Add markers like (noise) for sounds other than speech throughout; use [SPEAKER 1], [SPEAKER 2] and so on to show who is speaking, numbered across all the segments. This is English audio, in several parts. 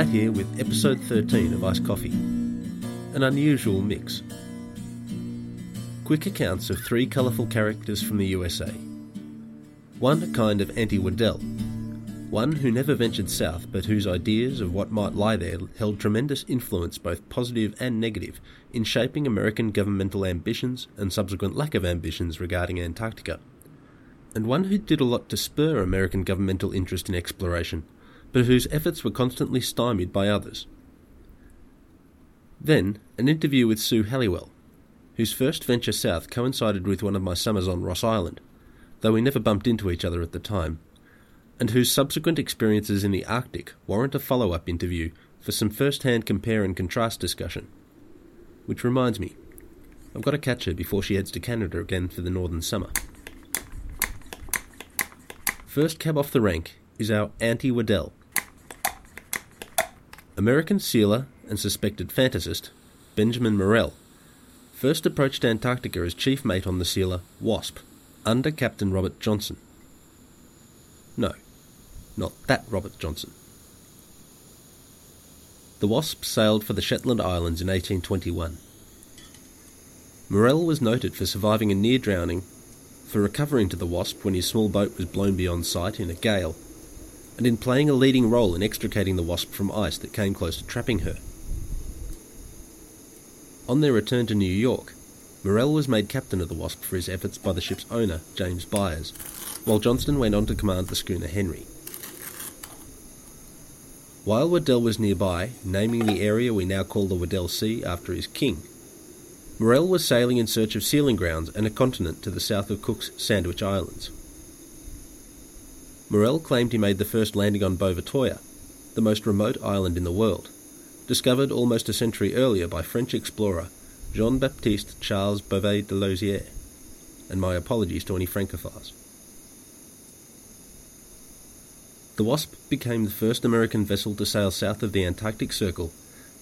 [SPEAKER 1] Matt here with episode 13 of Ice Coffee. An unusual mix. Quick accounts of three colourful characters from the USA. One a kind of anti Weddell, one who never ventured south but whose ideas of what might lie there held tremendous influence, both positive and negative, in shaping American governmental ambitions and subsequent lack of ambitions regarding Antarctica. And one who did a lot to spur American governmental interest in exploration, but whose efforts were constantly stymied by others. Then, an interview with Sue Halliwell, whose first venture south coincided with one of my summers on Ross Island, though we never bumped into each other at the time, and whose subsequent experiences in the Arctic warrant a follow up interview for some first hand compare and contrast discussion. Which reminds me, I've got to catch her before she heads to Canada again for the northern summer. First cab off the rank is our Anti Weddell. American sealer and suspected fantasist Benjamin Morrell first approached Antarctica as chief mate on the sealer Wasp under Captain Robert Johnson. No, not that Robert Johnson. The Wasp sailed for the Shetland Islands in 1821. Morrell was noted for surviving a near drowning, for recovering to the Wasp when his small boat was blown beyond sight in a gale, and in playing a leading role in extricating the Wasp from ice that came close to trapping her. On their return to New York, Morrell was made captain of the Wasp for his efforts by the ship's owner, James Byers, while Johnston went on to command the schooner Henry. While Weddell was nearby, naming the area we now call the Weddell Sea after his king, Morrell was sailing in search of sealing grounds and a continent to the south of Cook's Sandwich Islands. Morrell claimed he made the first landing on Bouvetoya, the most remote island in the world, discovered almost a century earlier by French explorer Jean Baptiste Charles Bouvet de Lozier, and my apologies to any Francophiles. The Wasp became the first American vessel to sail south of the Antarctic Circle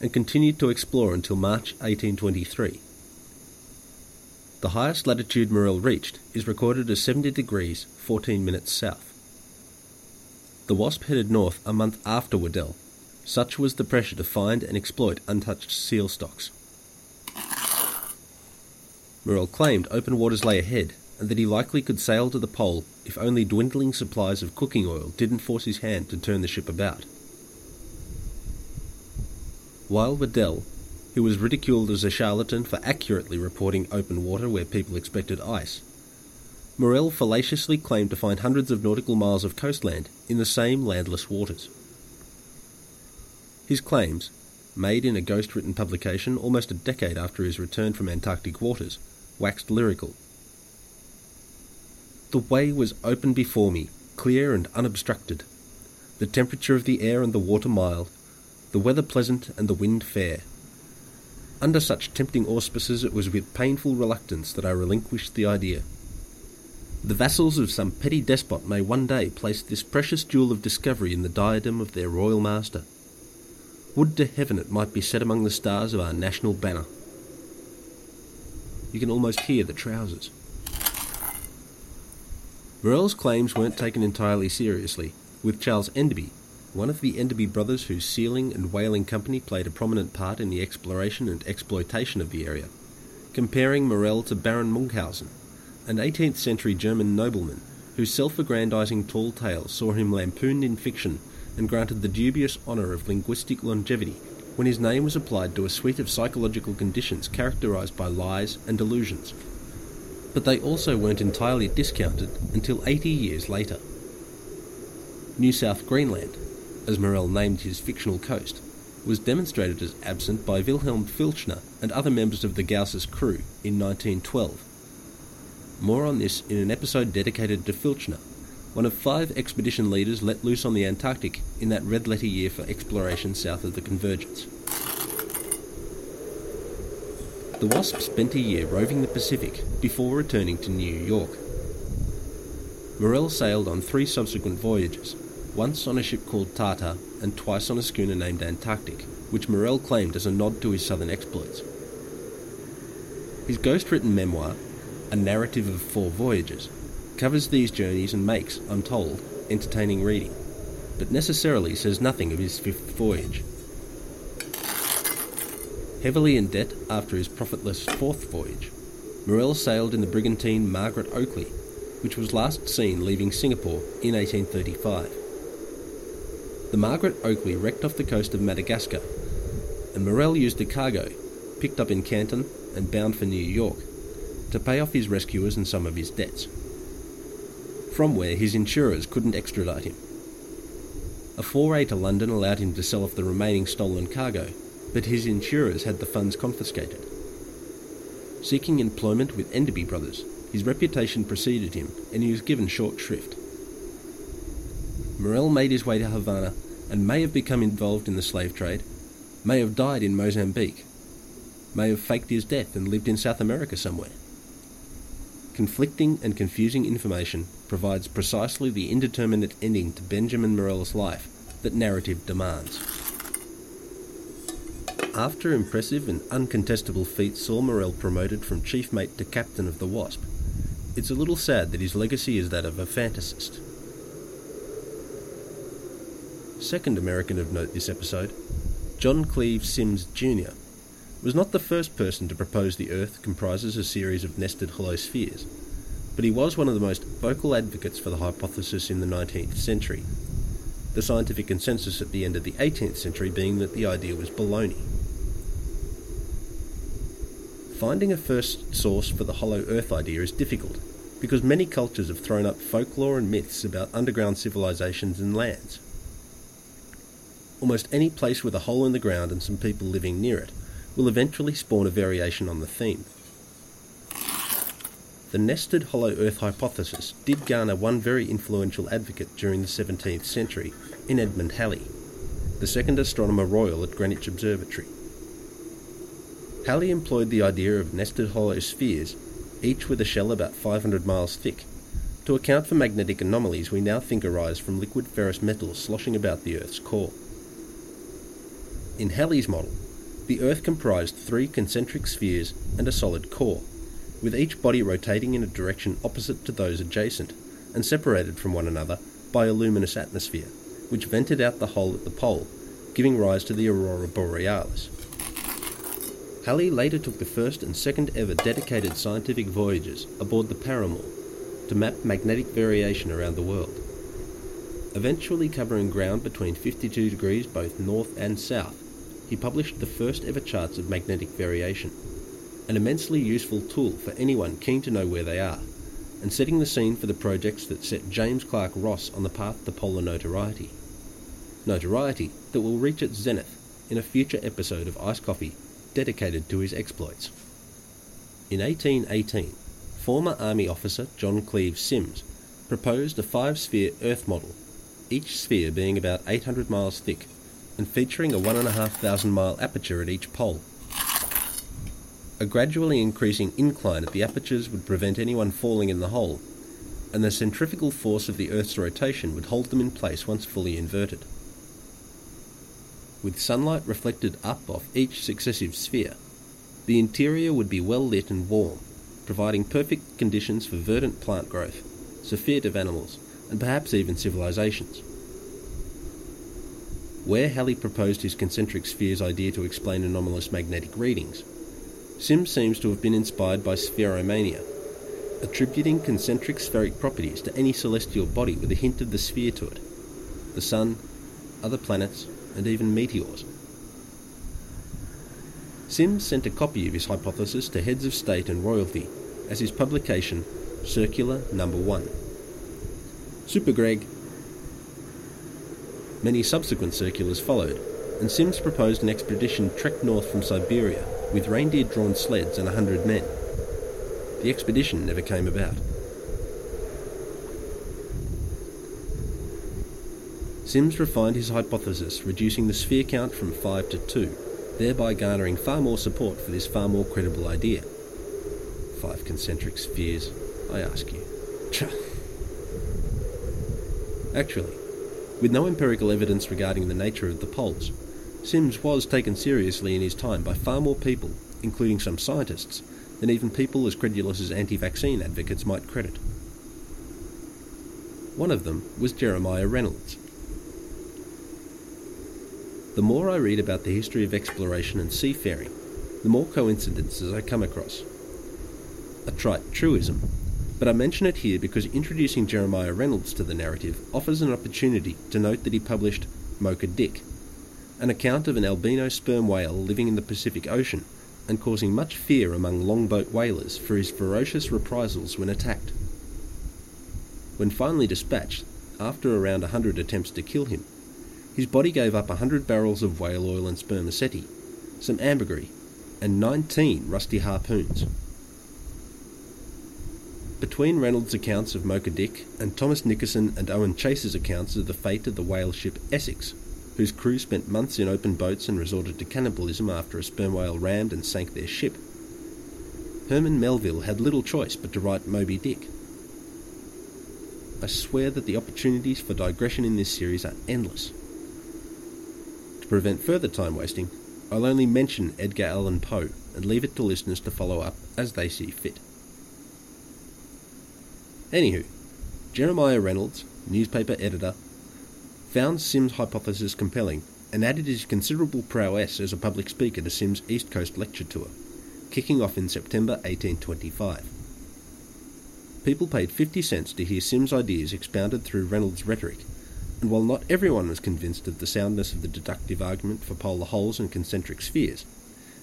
[SPEAKER 1] and continued to explore until March 1823. The highest latitude Morrell reached is recorded as 70 degrees 14 minutes south. The Wasp headed north a month after Weddell. Such was the pressure to find and exploit untouched seal stocks. Morrell claimed open waters lay ahead and that he likely could sail to the pole if only dwindling supplies of cooking oil didn't force his hand to turn the ship about. While Weddell, who was ridiculed as a charlatan for accurately reporting open water where people expected ice, Morrell fallaciously claimed to find hundreds of nautical miles of coastland in the same landless waters. His claims, made in a ghost written publication almost a decade after his return from Antarctic waters, waxed lyrical the way was open before me, clear and unobstructed. The temperature of the air and the water mild, the weather pleasant and the wind fair. Under such tempting auspices, it was with painful reluctance that I relinquished the idea. The vassals of some petty despot may one day place this precious jewel of discovery in the diadem of their royal master. Would to heaven it might be set among the stars of our national banner. You can almost hear the trousers. Morrell's claims weren't taken entirely seriously, with Charles Enderby, one of the Enderby brothers whose sealing and whaling company played a prominent part in the exploration and exploitation of the area, comparing Morrell to Baron Munchausen, an 18th century German nobleman whose self aggrandizing tall tales saw him lampooned in fiction and granted the dubious honour of linguistic longevity when his name was applied to a suite of psychological conditions characterized by lies and delusions but they also weren't entirely discounted until 80 years later. New South Greenland, as Morrell named his fictional coast, was demonstrated as absent by Wilhelm Filchner and other members of the Gauss's crew in 1912. More on this in an episode dedicated to Filchner, one of five expedition leaders let loose on the Antarctic in that red letter year for exploration south of the Convergence. The Wasp spent a year roving the Pacific before returning to New York. Morrell sailed on three subsequent voyages, once on a ship called Tartar and twice on a schooner named Antarctic, which Morrell claimed as a nod to his southern exploits. His ghost written memoir, A Narrative of Four Voyages, covers these journeys and makes, I'm told, entertaining reading. but necessarily says nothing of his fifth voyage. Heavily in debt after his profitless fourth voyage, Morrell sailed in the brigantine Margaret Oakley, which was last seen leaving Singapore in 1835. The Margaret Oakley wrecked off the coast of Madagascar, and Morrell used the cargo, picked up in Canton and bound for New York, to pay off his rescuers and some of his debts, from where his insurers couldn't extradite him. A foray to London allowed him to sell off the remaining stolen cargo, but his insurers had the funds confiscated. Seeking employment with Enderby Brothers, his reputation preceded him and he was given short shrift. Morrell made his way to Havana and may have become involved in the slave trade, may have died in Mozambique, may have faked his death and lived in South America somewhere. Conflicting and confusing information provides precisely the indeterminate ending to Benjamin Morrell's life that narrative demands. After impressive and uncontestable feats saw Morrell promoted from chief mate to captain of the Wasp, it's a little sad that his legacy is that of a fantasist. Second American of note this episode, John Cleve Symmes Jr., was not the first person to propose the Earth comprises a series of nested hollow spheres, but he was one of the most vocal advocates for the hypothesis in the 19th century, the scientific consensus at the end of the 18th century being that the idea was baloney. Finding a first source for the hollow Earth idea is difficult because many cultures have thrown up folklore and myths about underground civilizations and lands. Almost any place with a hole in the ground and some people living near it will eventually spawn a variation on the theme. The nested hollow earth hypothesis did garner one very influential advocate during the 17th century in Edmund Halley, the second astronomer royal at Greenwich Observatory. Halley employed the idea of nested hollow spheres, each with a shell about 500 miles thick, to account for magnetic anomalies we now think arise from liquid ferrous metals sloshing about the Earth's core. In Halley's model, the Earth comprised three concentric spheres and a solid core, with each body rotating in a direction opposite to those adjacent, and separated from one another by a luminous atmosphere, which vented out the hole at the pole, giving rise to the aurora borealis. Halley later took the first and second ever dedicated scientific voyages aboard the Paramour to map magnetic variation around the world. Eventually covering ground between 52 degrees both north and south, he published the first ever charts of magnetic variation, an immensely useful tool for anyone keen to know where they are, and setting the scene for the projects that set James Clark Ross on the path to polar notoriety. Notoriety that will reach its zenith in a future episode of Ice Coffee dedicated to his exploits. In 1818, former Army officer John Cleve Symmes proposed a five sphere Earth model, each sphere being about 800 miles thick and featuring a 1,500 mile aperture at each pole. A gradually increasing incline at the apertures would prevent anyone falling in the hole, and the centrifugal force of the Earth's rotation would hold them in place once fully inverted. With sunlight reflected up off each successive sphere, the interior would be well lit and warm, providing perfect conditions for verdant plant growth, of animals, and perhaps even civilizations. Where Halley proposed his concentric spheres idea to explain anomalous magnetic readings, Symmes seems to have been inspired by spheromania, attributing concentric spheric properties to any celestial body with a hint of the sphere to it the Sun, other planets, and even meteors. Symmes sent a copy of his hypothesis to heads of state and royalty as his publication, Circular Number 1. Super Greg Many subsequent circulars followed, and Symmes proposed an expedition trek north from Siberia with reindeer drawn sleds and a hundred men. The expedition never came about. Symmes refined his hypothesis, reducing the sphere count from five to two, thereby garnering far more support for this far more credible idea. Five concentric spheres, I ask you. Actually, with no empirical evidence regarding the nature of the poles. Symmes was taken seriously in his time by far more people, including some scientists, than even people as credulous as anti vaccine advocates might credit. One of them was Jeremiah Reynolds. The more I read about the history of exploration and seafaring, the more coincidences I come across. A trite truism, but I mention it here because introducing Jeremiah Reynolds to the narrative offers an opportunity to note that he published Mocha Dick, an account of an albino sperm whale living in the Pacific Ocean and causing much fear among longboat whalers for his ferocious reprisals when attacked. When finally dispatched, after around a hundred attempts to kill him, his body gave up a hundred barrels of whale oil and spermaceti, some ambergris, and 19 rusty harpoons. Between Reynolds' accounts of Mocha Dick and Thomas Nickerson and Owen Chase's accounts of the fate of the whale ship Essex, whose crew spent months in open boats and resorted to cannibalism after a sperm whale rammed and sank their ship, Herman Melville had little choice but to write Moby Dick. I swear that the opportunities for digression in this series are endless. To prevent further time wasting, I'll only mention Edgar Allan Poe and leave it to listeners to follow up as they see fit. Anywho, Jeremiah Reynolds, newspaper editor, found Symmes' hypothesis compelling and added his considerable prowess as a public speaker to Symmes' East Coast lecture tour, kicking off in September 1825. People paid 50 cents to hear Symmes' ideas expounded through Reynolds' rhetoric, and while not everyone was convinced of the soundness of the deductive argument for polar holes and concentric spheres,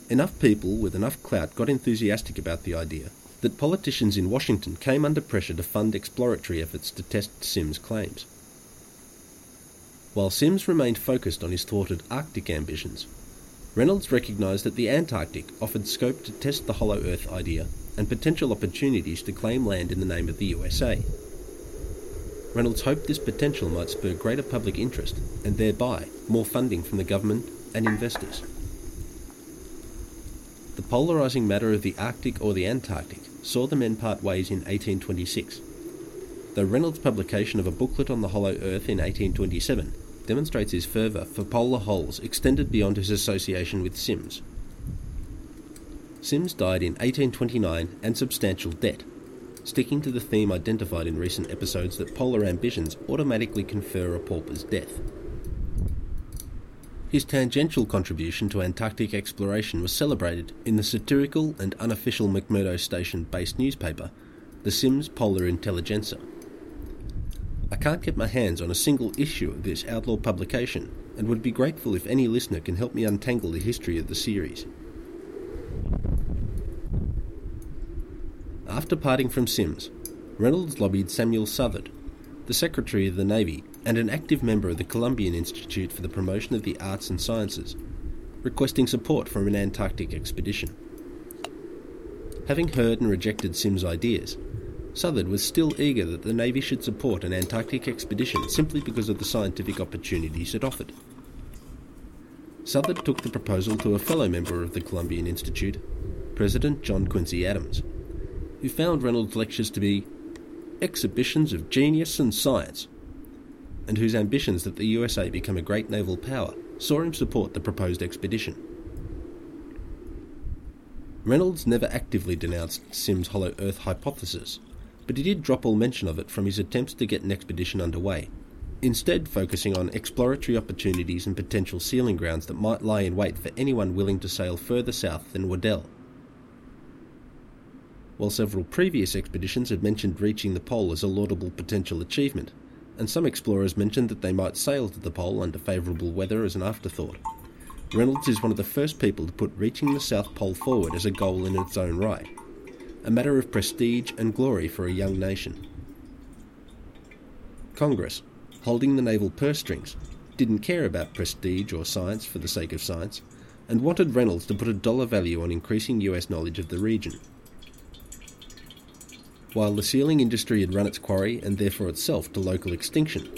[SPEAKER 1] enough people with enough clout got enthusiastic about the idea that politicians in Washington came under pressure to fund exploratory efforts to test Symmes' claims. While Symmes remained focused on his thwarted Arctic ambitions, Reynolds recognised that the Antarctic offered scope to test the hollow Earth idea and potential opportunities to claim land in the name of the USA. Reynolds hoped this potential might spur greater public interest and thereby more funding from the government and investors. The polarising matter of the Arctic or the Antarctic saw the men part ways in 1826, though Reynolds' publication of a booklet on the hollow earth in 1827 demonstrates his fervour for polar holes extended beyond his association with Symmes. Symmes died in 1829 and substantial debt, sticking to the theme identified in recent episodes that polar ambitions automatically confer a pauper's death. His tangential contribution to Antarctic exploration was celebrated in the satirical and unofficial McMurdo Station based newspaper, the Symmes Polar Intelligencer. I can't get my hands on a single issue of this outlaw publication and would be grateful if any listener can help me untangle the history of the series. After parting from Symmes, Reynolds lobbied Samuel Southard, the Secretary of the Navy and an active member of the Columbian Institute for the Promotion of the Arts and Sciences, requesting support for an Antarctic expedition. Having heard and rejected Symmes' ideas, Southard was still eager that the Navy should support an Antarctic expedition simply because of the scientific opportunities it offered. Southard took the proposal to a fellow member of the Columbian Institute, President John Quincy Adams, who found Reynolds' lectures to be exhibitions of genius and science, and whose ambitions that the USA become a great naval power saw him support the proposed expedition. Reynolds never actively denounced Symmes' hollow earth hypothesis, but he did drop all mention of it from his attempts to get an expedition underway, instead focusing on exploratory opportunities and potential sealing grounds that might lie in wait for anyone willing to sail further south than Weddell. While several previous expeditions had mentioned reaching the pole as a laudable potential achievement, and some explorers mentioned that they might sail to the pole under favourable weather as an afterthought. Reynolds is one of the first people to put reaching the South Pole forward as a goal in its own right, a matter of prestige and glory for a young nation. Congress, holding the naval purse strings, didn't care about prestige or science for the sake of science, and wanted Reynolds to put a dollar value on increasing US knowledge of the region. While the sealing industry had run its quarry and therefore itself to local extinction,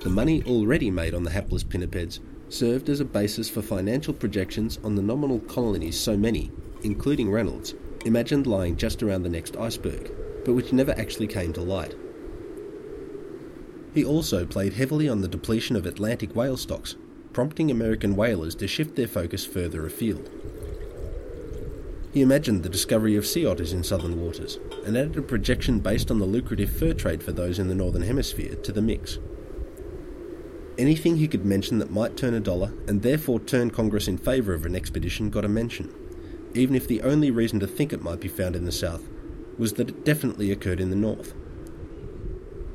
[SPEAKER 1] the money already made on the hapless pinnipeds served as a basis for financial projections on the nominal colonies so many, including Reynolds, imagined lying just around the next iceberg, but which never actually came to light. He also played heavily on the depletion of Atlantic whale stocks, prompting American whalers to shift their focus further afield. He imagined the discovery of sea otters in southern waters and added a projection based on the lucrative fur trade for those in the northern hemisphere to the mix. Anything he could mention that might turn a dollar and therefore turn Congress in favour of an expedition got a mention, even if the only reason to think it might be found in the south was that it definitely occurred in the north.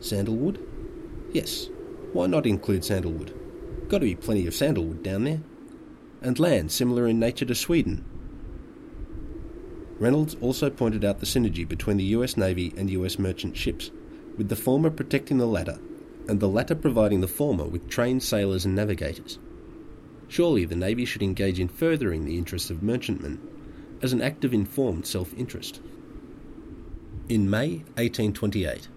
[SPEAKER 1] Sandalwood? Yes, why not include sandalwood? Got to be plenty of sandalwood down there. And land similar in nature to Sweden. Reynolds also pointed out the synergy between the US Navy and US merchant ships, with the former protecting the latter and the latter providing the former with trained sailors and navigators. Surely the Navy should engage in furthering the interests of merchantmen as an act of informed self interest. In May 1828,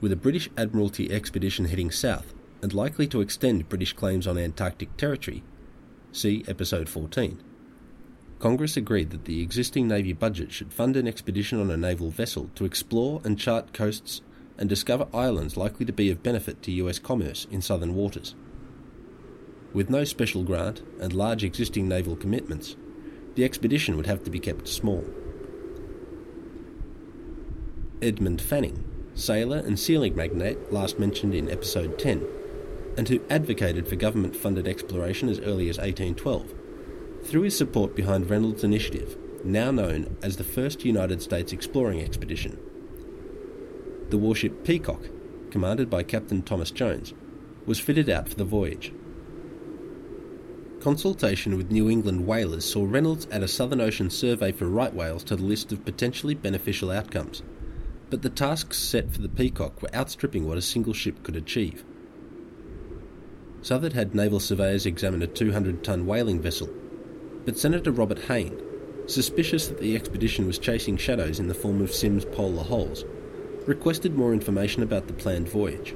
[SPEAKER 1] with a British Admiralty expedition heading south and likely to extend British claims on Antarctic territory, see Episode 14, Congress agreed that the existing Navy budget should fund an expedition on a naval vessel to explore and chart coasts and discover islands likely to be of benefit to US commerce in southern waters. With no special grant and large existing naval commitments, the expedition would have to be kept small. Edmund Fanning, sailor and sealing magnate last mentioned in episode 10, and who advocated for government funded exploration as early as 1812, threw his support behind Reynolds' initiative, now known as the First United States Exploring Expedition the warship Peacock, commanded by Captain Thomas Jones, was fitted out for the voyage. Consultation with New England whalers saw Reynolds add a Southern Ocean survey for right whales to the list of potentially beneficial outcomes, but the tasks set for the Peacock were outstripping what a single ship could achieve. Southard had naval surveyors examine a 200 ton whaling vessel, but Senator Robert Hayne, suspicious that the expedition was chasing shadows in the form of Symmes polar holes, requested more information about the planned voyage.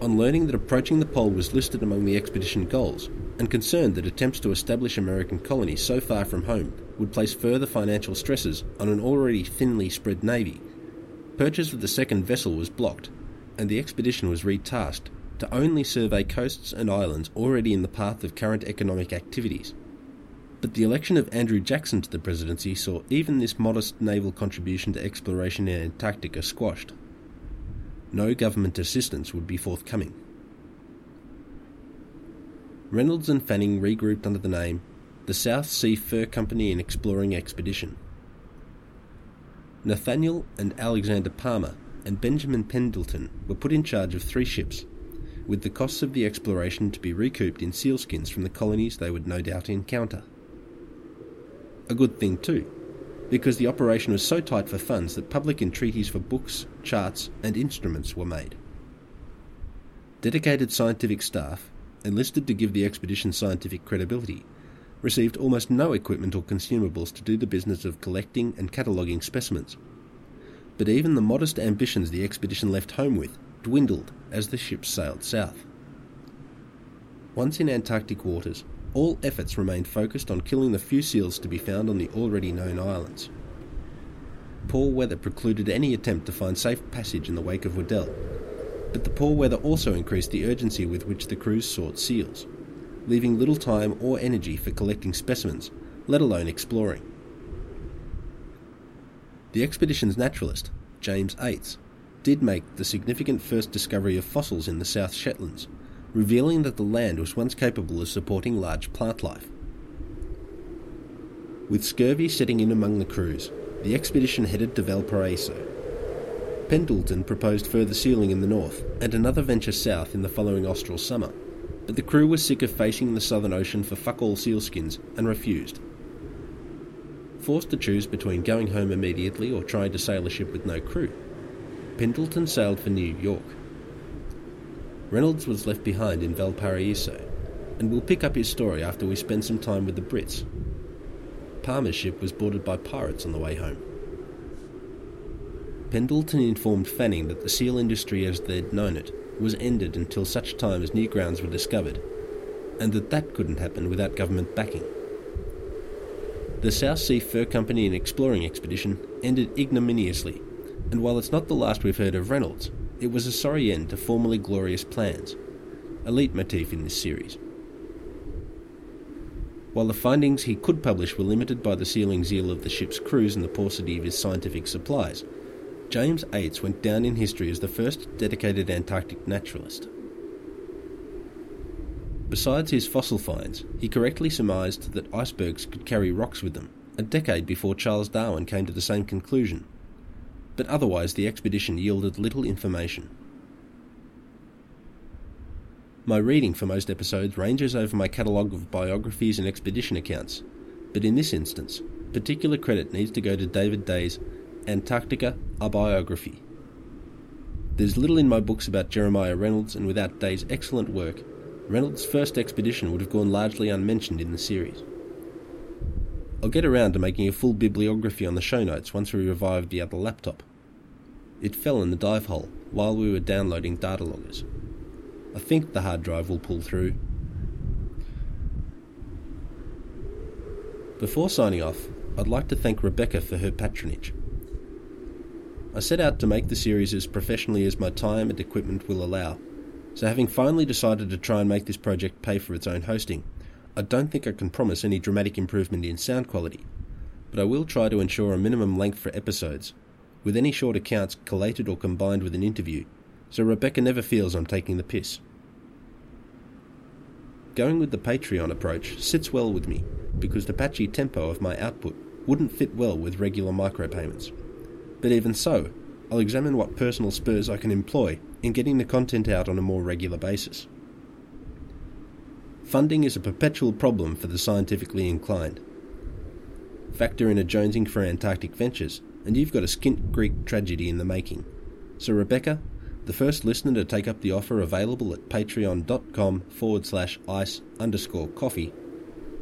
[SPEAKER 1] On learning that approaching the pole was listed among the expedition goals, and concerned that attempts to establish American colonies so far from home would place further financial stresses on an already thinly spread navy, purchase of the second vessel was blocked, and the expedition was retasked to only survey coasts and islands already in the path of current economic activities. But the election of Andrew Jackson to the presidency saw even this modest naval contribution to exploration in Antarctica squashed. No government assistance would be forthcoming. Reynolds and Fanning regrouped under the name the South Sea Fur Company and Exploring Expedition. Nathaniel and Alexander Palmer and Benjamin Pendleton were put in charge of three ships, with the costs of the exploration to be recouped in sealskins from the colonies they would no doubt encounter a good thing too, because the operation was so tight for funds that public entreaties for books, charts, and instruments were made. Dedicated scientific staff, enlisted to give the expedition scientific credibility, received almost no equipment or consumables to do the business of collecting and cataloguing specimens. But even the modest ambitions the expedition left home with dwindled as the ships sailed south. Once in Antarctic waters, all efforts remained focused on killing the few seals to be found on the already known islands. Poor weather precluded any attempt to find safe passage in the wake of Weddell, but the poor weather also increased the urgency with which the crews sought seals, leaving little time or energy for collecting specimens, let alone exploring. The expedition's naturalist, James Eights, did make the significant first discovery of fossils in the South Shetlands, revealing that the land was once capable of supporting large plant life. With scurvy setting in among the crews, the expedition headed to Valparaiso. Pendleton proposed further sealing in the north and another venture south in the following austral summer, but the crew was sick of facing the Southern Ocean for fuck all sealskins and refused. Forced to choose between going home immediately or trying to sail a ship with no crew, Pendleton sailed for New York. Reynolds was left behind in Valparaiso, and we'll pick up his story after we spend some time with the Brits. Palmer's ship was boarded by pirates on the way home. Pendleton informed Fanning that the seal industry as they'd known it was ended until such time as new grounds were discovered, and that that couldn't happen without government backing. The South Sea Fur Company and Exploring Expedition ended ignominiously, and while it's not the last we've heard of Reynolds, it was a sorry end to formerly glorious plans, a leitmotif in this series. While the findings he could publish were limited by the sealing zeal of the ship's crews and the paucity of his scientific supplies, James Eights went down in history as the first dedicated Antarctic naturalist. Besides his fossil finds, he correctly surmised that icebergs could carry rocks with them, a decade before Charles Darwin came to the same conclusion. But otherwise, the expedition yielded little information. My reading for most episodes ranges over my catalogue of biographies and expedition accounts, but in this instance, particular credit needs to go to David Day's Antarctica, a biography. There's little in my books about Jeremiah Reynolds, and without Day's excellent work, Reynolds' first expedition would have gone largely unmentioned in the series. I'll get around to making a full bibliography on the show notes once we revive the other laptop. It fell in the dive hole while we were downloading data loggers. I think the hard drive will pull through. Before signing off, I'd like to thank Rebecca for her patronage. I set out to make the series as professionally as my time and equipment will allow, so having finally decided to try and make this project pay for its own hosting, I don't think I can promise any dramatic improvement in sound quality, but I will try to ensure a minimum length for episodes, with any short accounts collated or combined with an interview, so Rebecca never feels I'm taking the piss. Going with the Patreon approach sits well with me because the patchy tempo of my output wouldn't fit well with regular micropayments. But even so, I'll examine what personal spurs I can employ in getting the content out on a more regular basis. Funding is a perpetual problem for the scientifically inclined. Factor in a jonesing for Antarctic ventures, and you've got a skint Greek tragedy in the making. So, Rebecca, the first listener to take up the offer available at patreon.com forward slash ice underscore coffee,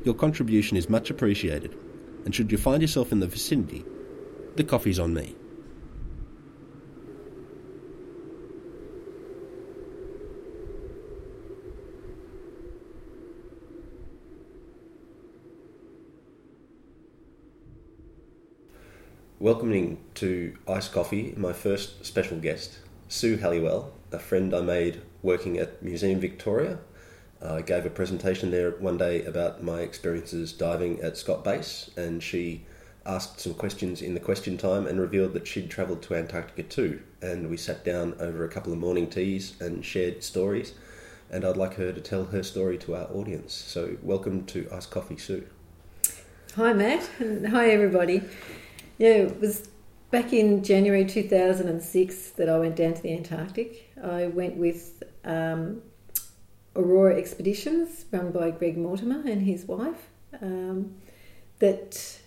[SPEAKER 1] your contribution is much appreciated, and should you find yourself in the vicinity, the coffee's on me. Welcoming to Ice Coffee, my first special guest, Sue Halliwell, a friend I made working at Museum Victoria. I gave a presentation there one day about my experiences diving at Scott Base, and she asked some questions in the question time and revealed that she'd travelled to Antarctica too. And we sat down over a couple of morning teas and shared stories. And I'd like her to tell her story to our audience. So, welcome to Ice Coffee, Sue.
[SPEAKER 2] Hi, Matt, hi, everybody. Yeah, it was back in January 2006 that I went down to the Antarctic. I went with um, Aurora Expeditions, run by Greg Mortimer and his wife. Um, that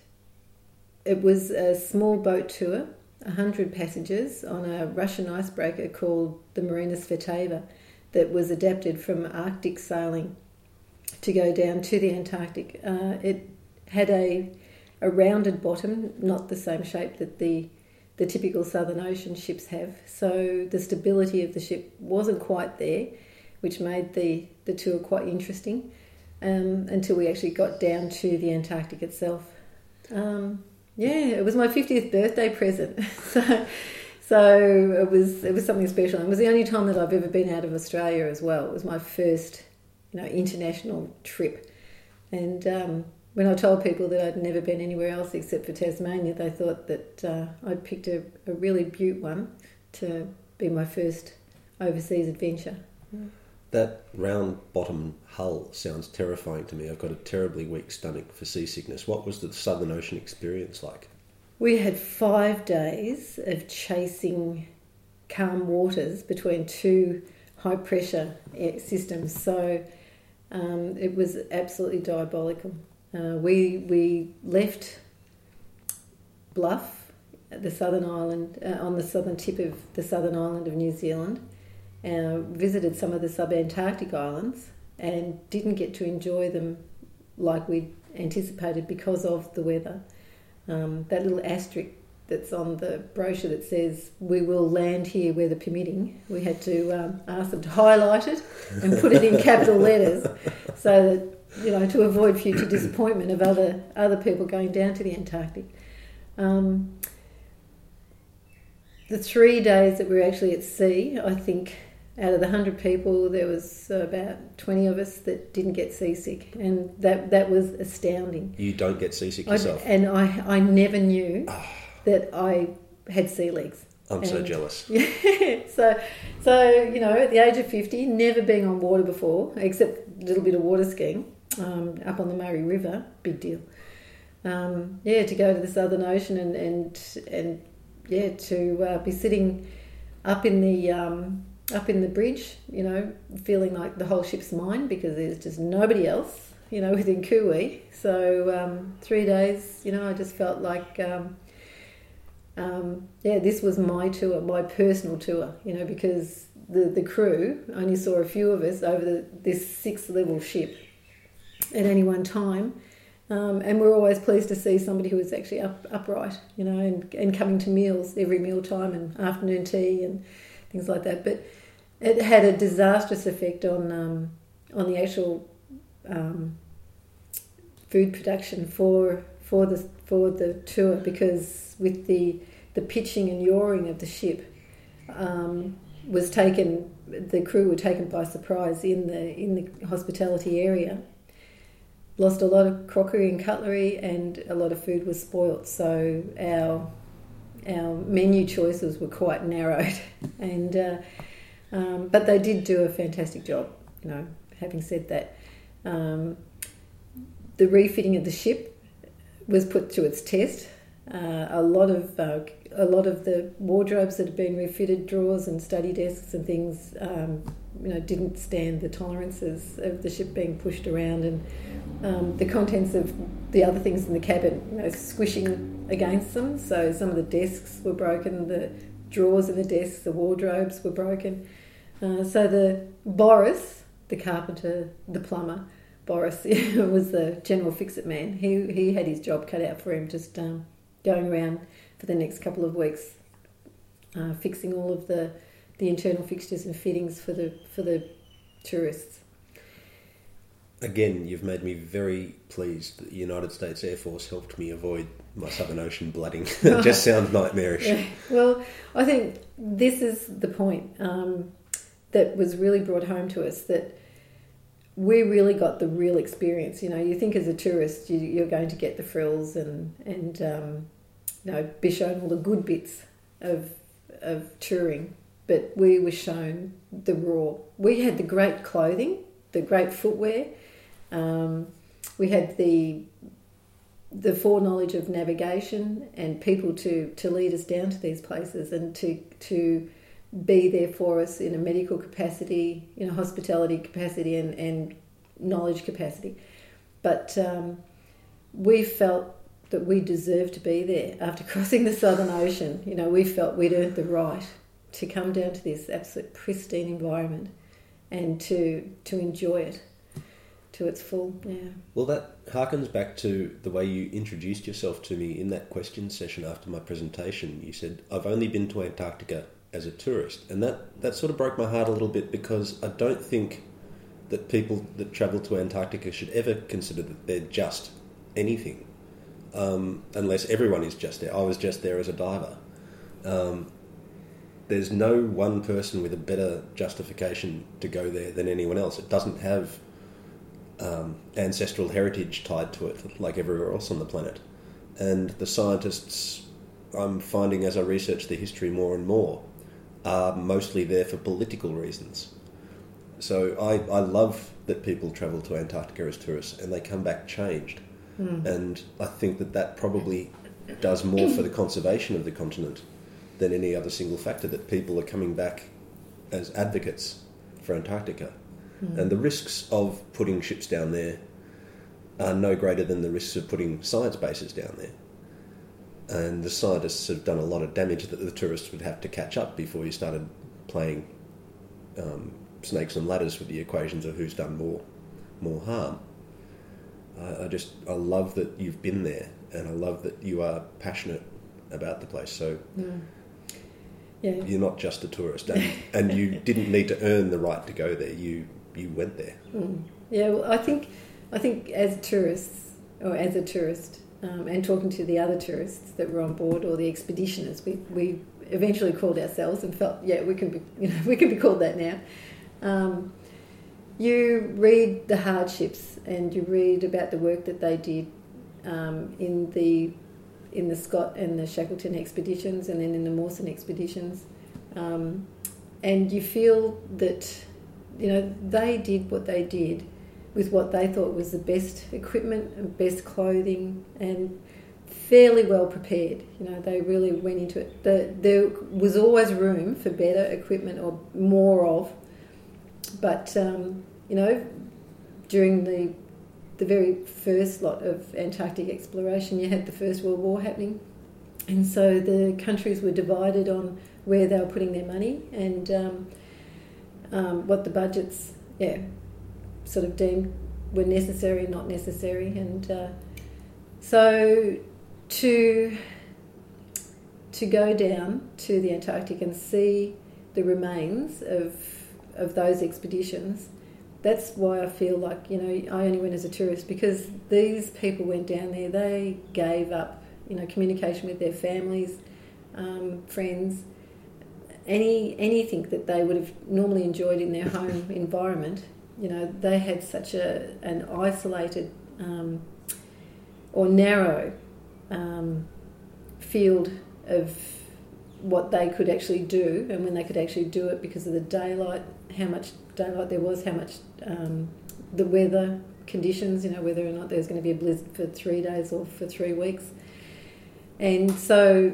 [SPEAKER 2] it was a small boat tour, 100 passengers on a Russian icebreaker called the Marina Svetaeva that was adapted from Arctic sailing to go down to the Antarctic. Uh, it had a a rounded bottom, not the same shape that the the typical Southern Ocean ships have. So the stability of the ship wasn't quite there, which made the, the tour quite interesting um, until we actually got down to the Antarctic itself. Um, yeah, it was my 50th birthday present. (laughs) so so it was it was something special. It was the only time that I've ever been out of Australia as well. It was my first, you know, international trip, and um, when I told people that I'd never been anywhere else except for Tasmania, they thought that uh, I'd picked a, a really beaut one to be my first overseas adventure.
[SPEAKER 1] That round bottom hull sounds terrifying to me. I've got a terribly weak stomach for seasickness. What was the Southern Ocean experience like?
[SPEAKER 2] We had five days of chasing calm waters between two high pressure systems, so um, it was absolutely diabolical. Uh, we we left Bluff, the southern island, uh, on the southern tip of the southern island of New Zealand, uh, visited some of the subantarctic islands, and didn't get to enjoy them like we anticipated because of the weather. Um, that little asterisk that's on the brochure that says we will land here weather permitting. We had to um, ask them to highlight it and put it in capital letters (laughs) so that you know, to avoid future disappointment of other other people going down to the Antarctic. Um, the three days that we were actually at sea, I think out of the hundred people, there was about twenty of us that didn't get seasick, and that that was astounding.
[SPEAKER 1] You don't get seasick yourself,
[SPEAKER 2] I, and I I never knew oh. that I had sea legs.
[SPEAKER 1] I'm so jealous.
[SPEAKER 2] Yeah. (laughs) so, so you know, at the age of fifty, never being on water before, except a little bit of water skiing um, up on the Murray River, big deal. Um, yeah, to go to the Southern Ocean and and and yeah, to uh, be sitting up in the um, up in the bridge, you know, feeling like the whole ship's mine because there's just nobody else, you know, (laughs) within Kui. So um, three days, you know, I just felt like. Um, um, yeah, this was my tour, my personal tour, you know, because the, the crew only saw a few of us over the, this six level ship at any one time. Um, and we're always pleased to see somebody who is actually up, upright, you know, and, and coming to meals every meal time and afternoon tea and things like that. But it had a disastrous effect on um, on the actual um, food production for for the for the tour because with the the pitching and yawing of the ship um, was taken the crew were taken by surprise in the in the hospitality area lost a lot of crockery and cutlery and a lot of food was spoilt so our our menu choices were quite narrowed (laughs) and uh, um, but they did do a fantastic job you know having said that um, the refitting of the ship was put to its test. Uh, a lot of uh, a lot of the wardrobes that had been refitted, drawers and study desks and things, um, you know, didn't stand the tolerances of the ship being pushed around, and um, the contents of the other things in the cabin, you know, squishing against them. So some of the desks were broken, the drawers in the desks, the wardrobes were broken. Uh, so the Boris, the carpenter, the plumber, Boris (laughs) was the general fix-it man. He he had his job cut out for him, just um, going around for the next couple of weeks, uh, fixing all of the the internal fixtures and fittings for the for the tourists.
[SPEAKER 1] Again, you've made me very pleased that the United States Air Force helped me avoid my Southern Ocean blooding. (laughs) it just sounds nightmarish.
[SPEAKER 2] Yeah. (laughs) Well, I think this is the point um, that was really brought home to us that we really got the real experience. You know, you think as a tourist you, you're going to get the frills and and um, you know be shown all the good bits of of touring, but we were shown the raw. We had the great clothing, the great footwear. Um, we had the the foreknowledge of navigation and people to, to lead us down to these places and to to be there for us in a medical capacity, in a hospitality capacity, and, and knowledge capacity. But um, we felt that we deserved to be there after (laughs) crossing the Southern Ocean. You know, we felt we'd earned the right to come down to this absolute pristine environment and to to enjoy it to its full. Yeah.
[SPEAKER 1] Well, that harkens back to the way you introduced yourself to me in that question session after my presentation. You said, I've only been to Antarctica as a tourist. And that, that sort of broke my heart a little bit because I don't think that people that travel to Antarctica should ever consider that they're just anything, um, unless everyone is just there. I was just there as a diver. Um, there's no one person with a better justification to go there than anyone else. It doesn't have um, ancestral heritage tied to it, like everywhere else on the planet. And the scientists, I'm finding as I research the history more and more, are mostly there for political reasons. So I, I love that people travel to Antarctica as tourists and they come back changed. And I think that that probably does more for the (clears throat) conservation of the continent than any other single factor, that people are coming back as advocates for Antarctica. And the risks of putting ships down there are no greater than the risks of putting science bases down there. And the scientists have done a lot of damage that the tourists would have to catch up before you started playing um, snakes and ladders with the equations of who's done more more harm. I, I just I love that you've been there, and I love that you are passionate about the place. So
[SPEAKER 2] Yeah.
[SPEAKER 1] you're not just a tourist, and, (laughs) and you didn't need to earn the right to go there. You you went there.
[SPEAKER 2] Yeah, well, I think I think as tourists or as a tourist, um, and talking to the other tourists that were on board or the expeditioners, we, we eventually called ourselves and felt yeah we can be (laughs) you know we can be called that now. Um, you read the hardships and you read about the work that they did um, in the in the Scott and the Shackleton expeditions, and then in the Mawson expeditions, um, and you feel that you know they did what they did with what they thought was the best equipment and best clothing and fairly well prepared. You know, they really went into it. The, there was always room for better equipment or more of, but um, you know, during the the very first lot of Antarctic exploration, you had the First World War happening, and so the countries were divided on where they were putting their money and um, um, what the budgets, yeah, sort of deemed were necessary, not necessary, and uh, so to to go down to the Antarctic and see the remains of of those expeditions. That's why I feel like you know I only went as a tourist because these people went down there. They gave up you know communication with their families, um, friends, any anything that they would have normally enjoyed in their home (laughs) environment. You know they had such a an isolated um, or narrow um, field of what they could actually do and when they could actually do it because of the daylight, how much daylight there was, how much um, the weather conditions, you know, whether or not there's going to be a blizzard for three days or for three weeks. And so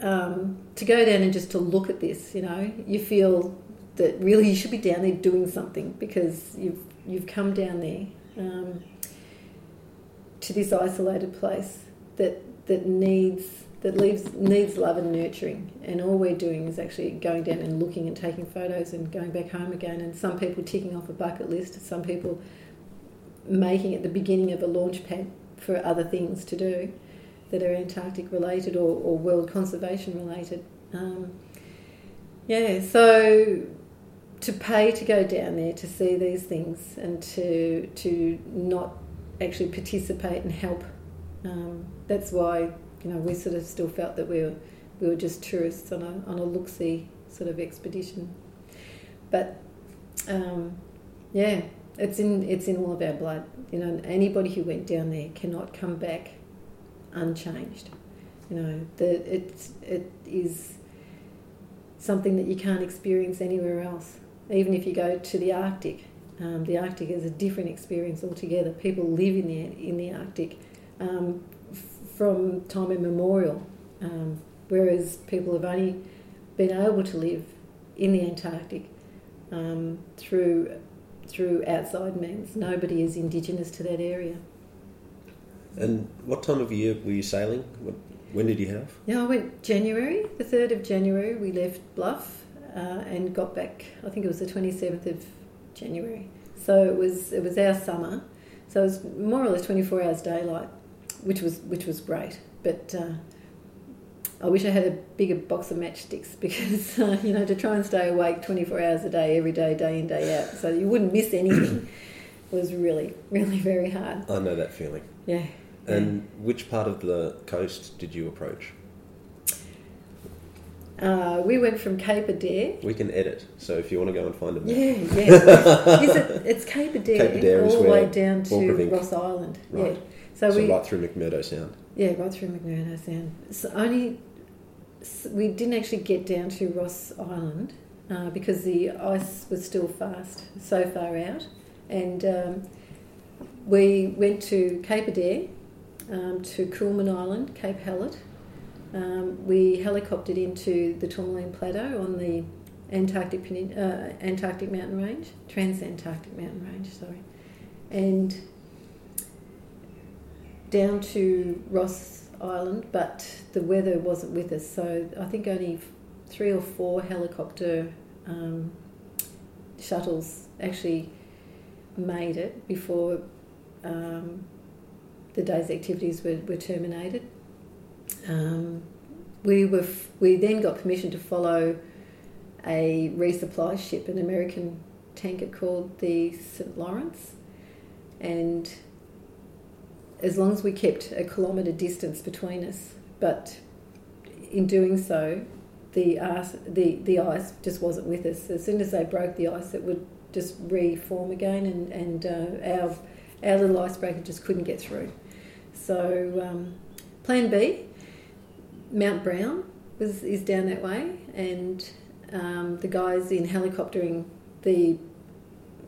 [SPEAKER 2] um, to go down and just to look at this, you know, you feel that really you should be down there doing something because you've you've come down there um, to this isolated place that that needs that leaves needs love and nurturing. And all we're doing is actually going down and looking and taking photos and going back home again. And some people ticking off a bucket list. Some people making it the beginning of a launch pad for other things to do that are Antarctic related or, or world conservation related. Um, yeah so to pay to go down there to see these things and to to not actually participate and help um, that's why you know we sort of still felt that we were we were just tourists on a on a look see sort of expedition. But um, yeah, it's in it's in all of our blood. You know, anybody who went down there cannot come back unchanged. You know, that it's it is something that you can't experience anywhere else. Even if you go to the Arctic, um, the Arctic is a different experience altogether. People live in the in the Arctic um, from time immemorial, um, whereas people have only been able to live in the Antarctic um, through through outside means. Nobody is indigenous to that area.
[SPEAKER 1] And what time of year were you sailing? What, when did you have?
[SPEAKER 2] Yeah, I went January, the third of January. We left Bluff uh, and got back. I think it was the twenty seventh of January. So it was it was our summer. So it was more or less twenty four hours daylight which was which was great. But uh, I wish I had a bigger box of matchsticks (laughs) because uh, you know to try and stay awake 24 hours a day, every day, day in day out, so you wouldn't miss anything, (coughs) was really really very hard.
[SPEAKER 1] I know that feeling.
[SPEAKER 2] Yeah.
[SPEAKER 1] And which part of the coast did you approach?
[SPEAKER 2] Uh, we went from Cape Adare.
[SPEAKER 1] We can edit, so if you want to go and find a map.
[SPEAKER 2] Yeah, yeah. (laughs) Is it, it's Cape Adare,
[SPEAKER 1] Cape Adare
[SPEAKER 2] all the way down to Ross Island. Right. Yeah.
[SPEAKER 1] So, so we, right through McMurdo Sound.
[SPEAKER 2] Yeah, right through McMurdo Sound. So only we didn't actually get down to Ross Island uh, because the ice was still fast, so far out, and um, we went to Cape Adare, um, to Coulman Island, Cape Hallett. Um, we helicoptered into the Tourmaline Plateau on the Antarctic, uh, Antarctic mountain range, Trans-Antarctic mountain range, sorry, and down to Ross Island, but the weather wasn't with us, so I think only three or four helicopter um, shuttles actually made it before um, the day's activities were, were terminated. Um, we were f- we then got permission to follow a resupply ship, an American tanker called the St Lawrence, and as long as we kept a kilometre distance between us. But in doing so, the ice, the, the ice just wasn't with us. As soon as they broke the ice, it would just reform again, and, and uh, our, our little icebreaker just couldn't get through. So, um, plan B Mount Brown was is down that way, and um, the guys in helicoptering the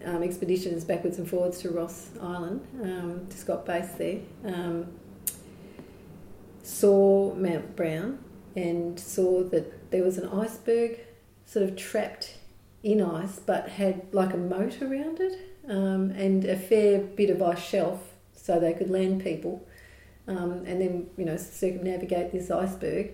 [SPEAKER 2] um, expeditions backwards and forwards to Ross Island, um, to Scott Base there, um, saw Mount Brown and saw that there was an iceberg sort of trapped in ice but had like a moat around it um, and a fair bit of ice shelf so they could land people um, and then, you know, circumnavigate this iceberg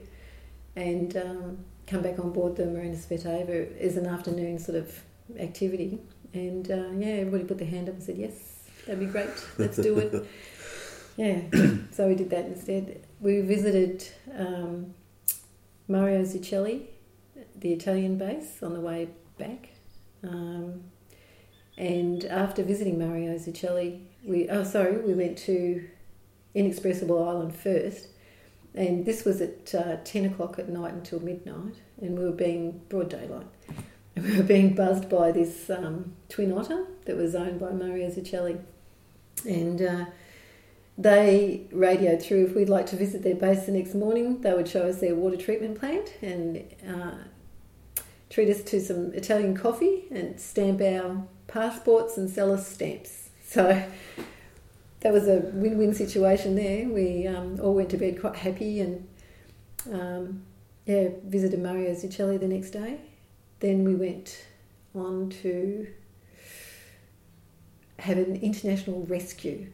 [SPEAKER 2] and um, come back on board the Marina Svetaeva as an afternoon sort of activity. And uh, yeah, everybody put their hand up and said, yes, that'd be great, (laughs) let's do it. yeah, (coughs) so we did that instead. We visited um, Mario Zucchelli, the Italian base, on the way back. Um, and after visiting Mario Zucchelli, we oh sorry, we went to Inexpressible Island first, and this was at uh, ten o'clock at night until midnight, and we were being broad daylight, and (laughs) we were being buzzed by this um, twin otter that was owned by Mario Zucchelli, and. Uh, they radioed through if we'd like to visit their base the next morning. They would show us their water treatment plant and uh, treat us to some Italian coffee and stamp our passports and sell us stamps. (laughs) So that was a win-win situation there. We um, all went to bed quite happy and um, yeah, visited Mario Zucchelli the next day. Then we went on to have an international rescue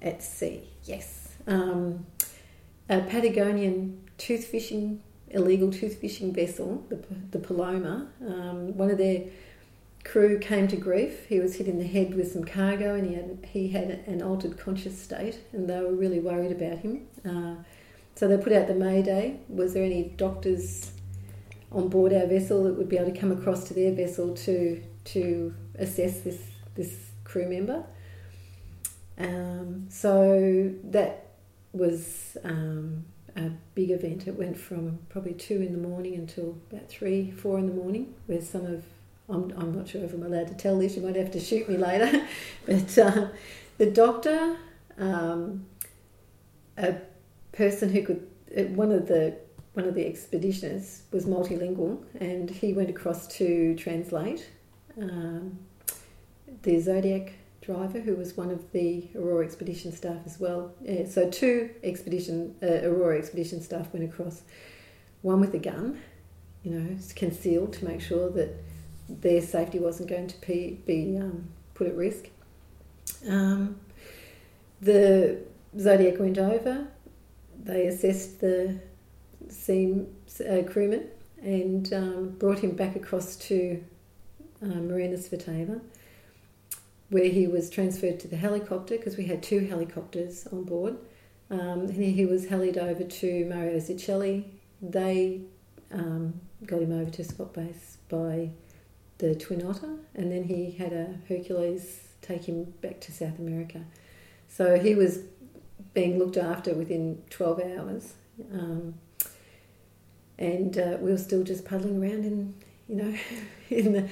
[SPEAKER 2] at sea. Yes, um, a Patagonian tooth fishing illegal tooth fishing vessel, the, the Paloma. Um, one of their crew came to grief. He was hit in the head with some cargo, and he had he had an altered conscious state, and they were really worried about him. Uh, so they put out the mayday. Was there any doctors on board our vessel that would be able to come across to their vessel to to assess this this crew member? Um, so that was um, a big event. It went from probably two in the morning until about three, four in the morning, where some of I'm, I'm not sure if I'm allowed to tell this. You might have to shoot me later, (laughs) but um, the doctor, um, a person who could, uh, one of the one of the expeditioners was multilingual, and he went across to translate. Um, the Zodiac driver, who was one of the Aurora expedition staff as well. Yeah, so two expedition uh, Aurora expedition staff went across. One with a gun, you know, concealed to make sure that their safety wasn't going to be, be um, put at risk. Um, the Zodiac went over. They assessed the sea uh, crewman and um, brought him back across to uh, Marina Svetaeva where he was transferred to the helicopter because we had two helicopters on board. Um, and he was helied over to Mario Zucchelli. They um, got him over to Scott Base by the Twin Otter, and then he had a Hercules take him back to South America. So he was being looked after within 12 hours. Um, and uh, we were still just puddling around in, you know, (laughs) in the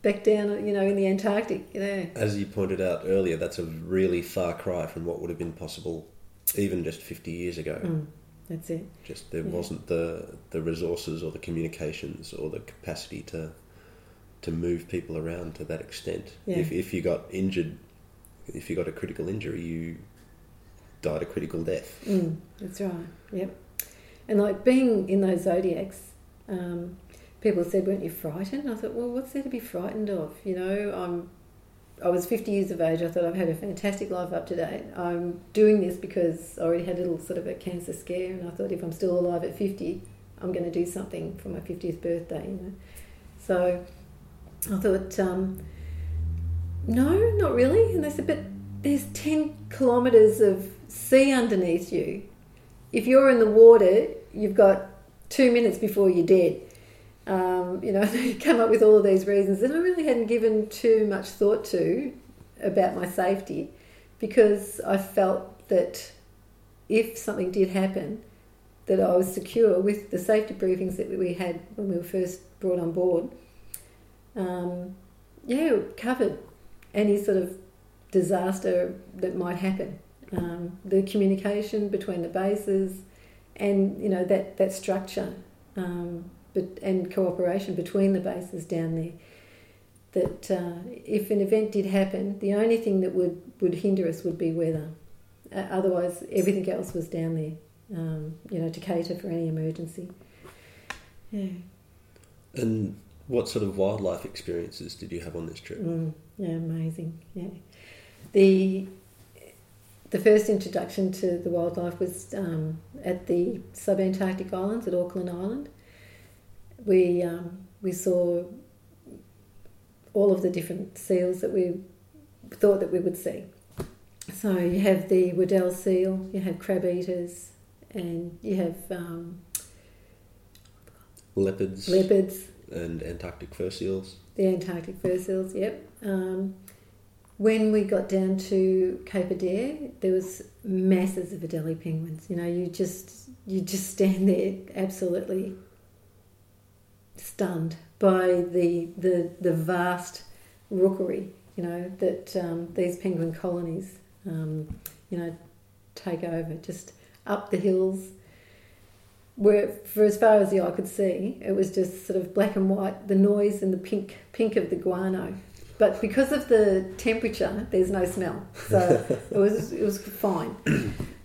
[SPEAKER 2] back down, you know, in the Antarctic. You know.
[SPEAKER 1] As you pointed out earlier, that's a really far cry from what would have been possible even just 50 years ago.
[SPEAKER 2] Mm, that's it.
[SPEAKER 1] Just there yeah. wasn't the the resources or the communications or the capacity to to move people around to that extent. Yeah. If if you got injured, if you got a critical injury, you died a critical death.
[SPEAKER 2] Mm, that's right. Yep. And like being in those zodiacs. Um, people said, "Weren't you frightened?" I thought, "Well, what's there to be frightened of?" You know, I'm. I was 50 years of age. I thought I've had a fantastic life up to date. I'm doing this because I already had a little sort of a cancer scare, and I thought if I'm still alive at 50, I'm going to do something for my 50th birthday. You know, so I thought, um, no, not really. And they said, but there's 10 kilometres of sea underneath you. If you're in the water, you've got two minutes before you're dead. Um, you know, (laughs) they come up with all of these reasons that I really hadn't given too much thought to about my safety because I felt that if something did happen, that I was secure with the safety briefings that we had when we were first brought on board. Um, yeah, covered any sort of disaster that might happen. Um, the communication between the bases and you know that that structure, um, but and cooperation between the bases down there. That uh, if an event did happen, the only thing that would would hinder us would be weather. Uh, otherwise, everything else was down there, um, you know, to cater for any emergency. Yeah.
[SPEAKER 1] And what sort of wildlife experiences did you have on this trip?
[SPEAKER 2] Mm, yeah, amazing. Yeah, the the first introduction to the wildlife was um, at the subantarctic islands at Auckland Island. We um, we saw all of the different seals that we thought that we would see. So you have the Weddell seal, you have crab eaters, and you have um,
[SPEAKER 1] leopards,
[SPEAKER 2] leopards,
[SPEAKER 1] and Antarctic fur seals.
[SPEAKER 2] The Antarctic fur seals, yep. Um, when we got down to Cape Adare, there was masses of Adelie penguins. You know, you just you just stand there absolutely stunned by the the, the vast rookery. You know that um, these penguin colonies, um, you know, take over just up the hills. Where for as far as the eye could see, it was just sort of black and white. The noise and the pink pink of the guano but because of the temperature, there's no smell, so (laughs) it was it was fine.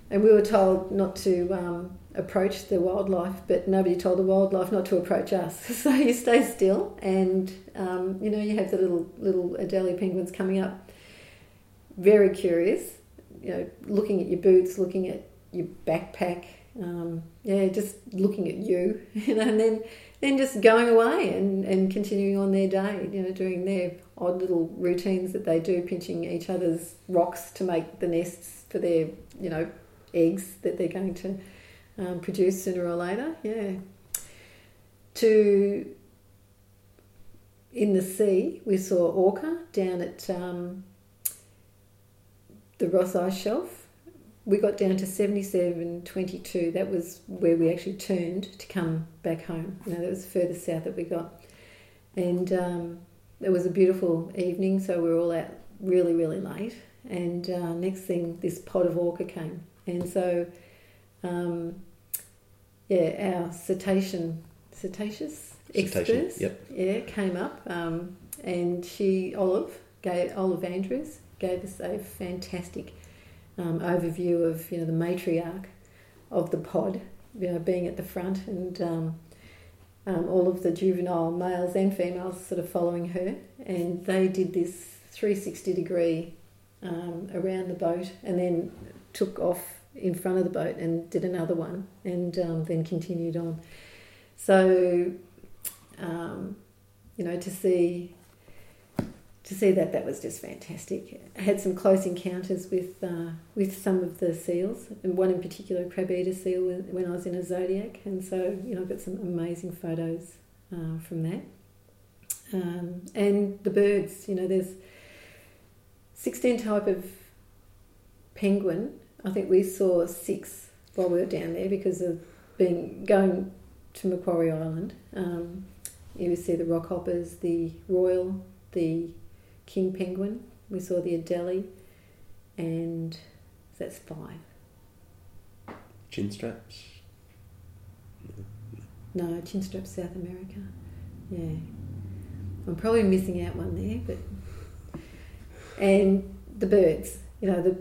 [SPEAKER 2] And we were told not to um, approach the wildlife, but nobody told the wildlife not to approach us. (laughs) So you stay still, and um, you know you have the little little Adelie penguins coming up, very curious, you know, looking at your boots, looking at your backpack, um, yeah, just looking at you, (laughs) you know, and then then just going away and, and continuing on their day, you know, doing their odd little routines that they do, pinching each other's rocks to make the nests for their, you know, eggs that they're going to um, produce sooner or later. Yeah. To in the sea, we saw orca down at um, the Ross Ice Shelf. We got down to 77.22. That was where we actually turned to come back home. You know, that was further south that we got. And um, it was a beautiful evening, so we were all out really, really late. And uh, next thing, this pod of orca came. And so, um, yeah, our cetacean, cetaceous expert,
[SPEAKER 1] yep.
[SPEAKER 2] yeah, came up, um, and she, Olive, gave Olive Andrews, gave us a fantastic um, overview of you know the matriarch of the pod, you know, being at the front, and um, all of the juvenile males and females sort of following her, and they did this 360 degree um, around the boat, and then took off in front of the boat and did another one, and um, then continued on. So, um, you know, to see to see that that was just fantastic. I had some close encounters with uh, with some of the seals, and one in particular, crab eater seal, when I was in a zodiac, and so you know I've got some amazing photos uh, from that. Um, and the birds, you know, there's sixteen type of penguin. I think we saw six while we were down there because of being going to Macquarie Island. Um, you see the rockhoppers, the royal, the king penguin. We saw the Adelie, and that's five.
[SPEAKER 1] Chin straps.
[SPEAKER 2] No, chin straps, South America. Yeah, I'm probably missing out one there, but and the birds. You know, the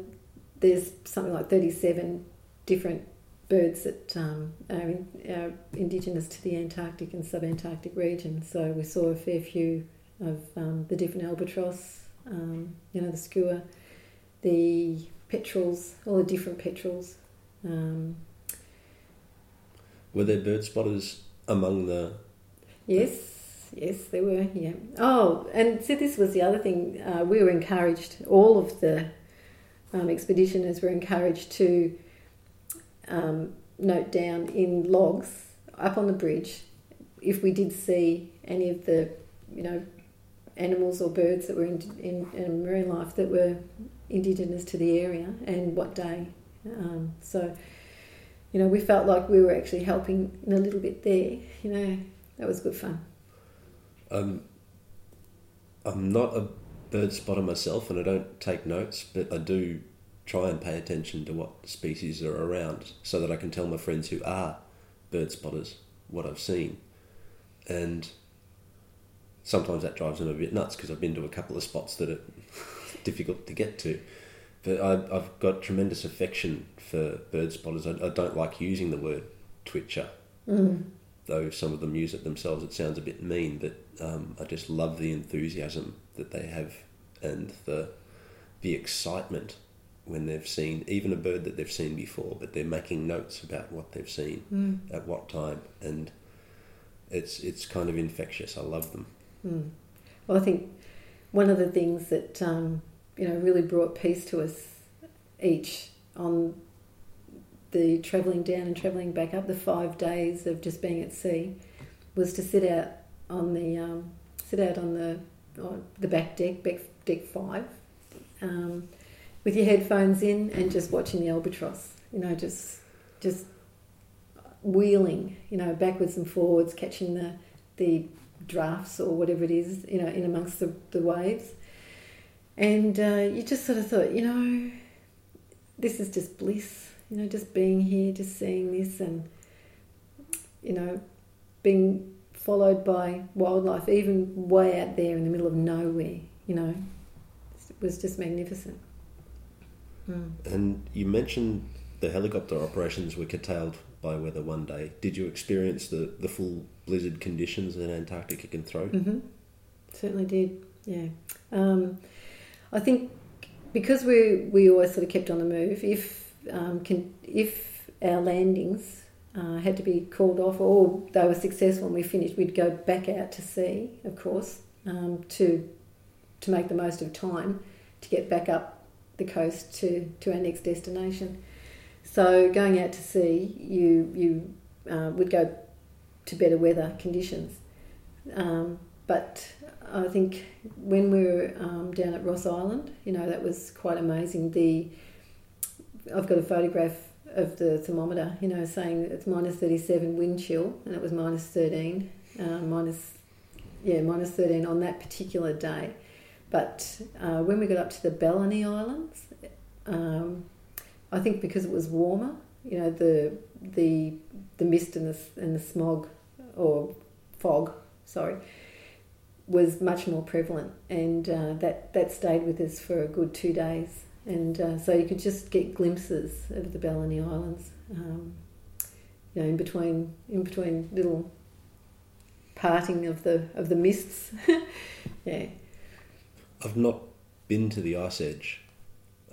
[SPEAKER 2] there's something like 37 different birds that um, are, in, are indigenous to the Antarctic and subantarctic region. So we saw a fair few of um, the different albatross, um, you know, the skua, the petrels, all the different petrels. Um,
[SPEAKER 1] were there bird spotters among the?
[SPEAKER 2] Yes, yes, there were. Yeah. Oh, and so this was the other thing. Uh, we were encouraged. All of the um, expeditioners were encouraged to um, note down in logs up on the bridge if we did see any of the, you know, animals or birds that were in, in, in marine life that were indigenous to the area and what day. Um, so, you know, we felt like we were actually helping in a little bit there. You know, that was good fun.
[SPEAKER 1] Um, I'm not a bird spotter myself, and I don't take notes, but I do try and pay attention to what species are around so that I can tell my friends who are bird spotters what I've seen. And sometimes that drives them a bit nuts because I've been to a couple of spots that are (laughs) difficult to get to. But I, I've got tremendous affection for bird spotters. I, I don't like using the word twitcher,
[SPEAKER 2] Mm.
[SPEAKER 1] though some of them use it themselves. It sounds a bit mean, but um, I just love the enthusiasm that they have and the the excitement when they've seen even a bird that they've seen before, but they're making notes about what they've seen
[SPEAKER 2] Mm.
[SPEAKER 1] at what time, and it's it's kind of infectious. I love them.
[SPEAKER 2] Mm. Well, I think one of the things that um, you know really brought peace to us each on the travelling down and travelling back up, the five days of just being at sea, was to sit out on the um, sit out on the on the back deck, back, deck five, um, with your headphones in and just watching the albatross. You know, just just wheeling, you know, backwards and forwards, catching the the drafts or whatever it is, you know, in amongst the, the waves. And uh, you just sort of thought, you know, this is just bliss, you know, just being here, just seeing this and, you know, being followed by wildlife, even way out there in the middle of nowhere, you know, it was just magnificent. Mm.
[SPEAKER 1] And you mentioned the helicopter operations were curtailed by weather one day. Did you experience the, the full blizzard conditions that Antarctica can throw?
[SPEAKER 2] hmm Certainly did. Yeah. Um, I think because we we always sort of kept on the move. If um, can, if our landings uh, had to be called off or they were successful and we finished, we'd go back out to sea, of course, um, to to make the most of time to get back up the coast to, to our next destination. So going out to sea, you you uh, would go to better weather conditions. Um, but I think when we were um, down at Ross Island, you know, that was quite amazing. The I've got a photograph of the thermometer, you know, saying it's minus 37 wind chill, and it was minus 13, uh, minus, yeah, minus 13 on that particular day. But uh, when we got up to the Balleny Islands, um, I think because it was warmer, you know, the the the mist and the and the smog or fog, sorry, was much more prevalent, and uh, that that stayed with us for a good two days, and uh, so you could just get glimpses of the Balleny Islands, um, you know, in between in between little parting of the of the mists, (laughs) yeah.
[SPEAKER 1] I've not been to the ice edge.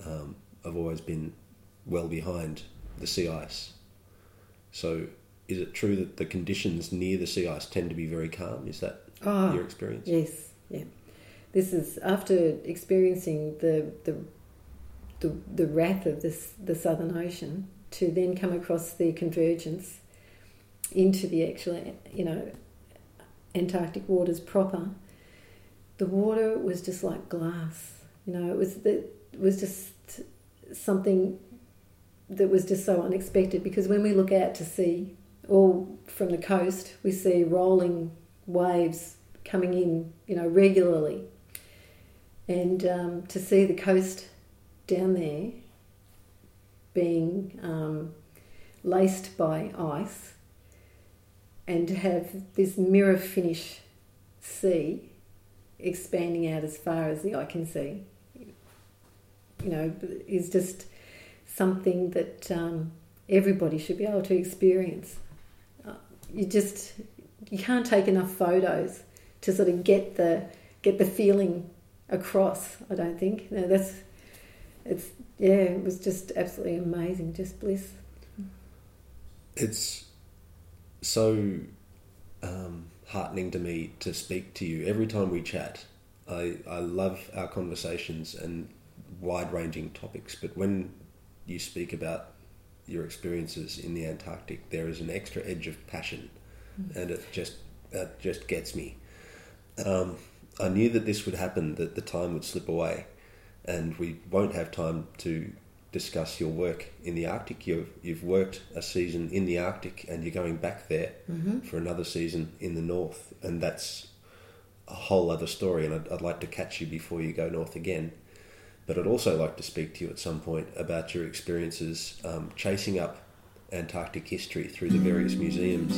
[SPEAKER 1] Um, I've always been well behind the sea ice. So, is it true that the conditions near the sea ice tend to be very calm? Is that
[SPEAKER 2] Oh,
[SPEAKER 1] your experience?
[SPEAKER 2] Yes, yeah. This is after experiencing the the the, the wrath of this the Southern Ocean to then come across the convergence into the actual you know Antarctic waters proper. The water was just like glass. You know, it was the, it was just something that was just so unexpected because when we look out to sea, all from the coast, we see rolling waves coming in, you know, regularly. And um, to see the coast down there being um, laced by ice and to have this mirror finish sea expanding out as far as the eye can see, you know, is just something that um, everybody should be able to experience. Uh, you just you can't take enough photos to sort of get the get the feeling across. I don't think no, that's it's yeah. It was just absolutely amazing, just bliss.
[SPEAKER 1] It's so um, heartening to me to speak to you every time we chat. I, I love our conversations and wide ranging topics, but when you speak about your experiences in the Antarctic, there is an extra edge of passion, and it just it just gets me. Um, I knew that this would happen, that the time would slip away, and we won't have time to discuss your work in the Arctic. You've you've worked a season in the Arctic, and you're going back there
[SPEAKER 2] Mm-hmm.
[SPEAKER 1] for another season in the north, and that's a whole other story. And I'd, I'd like to catch you before you go north again. But I'd also like to speak to you at some point about your experiences um, chasing up Antarctic history through the various museums